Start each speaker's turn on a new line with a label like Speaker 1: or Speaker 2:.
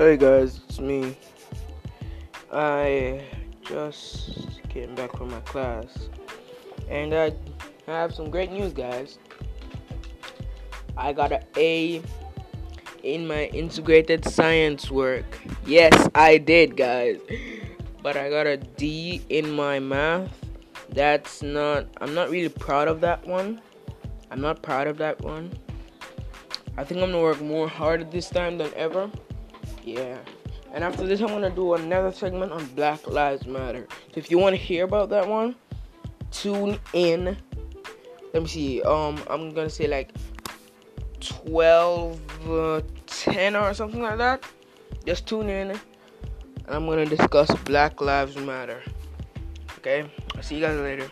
Speaker 1: Hey guys, it's me. I just came back from my class and I have some great news, guys. I got an A in my integrated science work. Yes, I did, guys. But I got a D in my math. That's not, I'm not really proud of that one. I'm not proud of that one. I think I'm gonna work more harder this time than ever. Yeah. And after this, I'm gonna do another segment on Black Lives Matter. So if you want to hear about that one, tune in. Let me see. Um, I'm gonna say like 12, uh, 10 or something like that. Just tune in, and I'm gonna discuss Black Lives Matter. Okay. I'll see you guys later.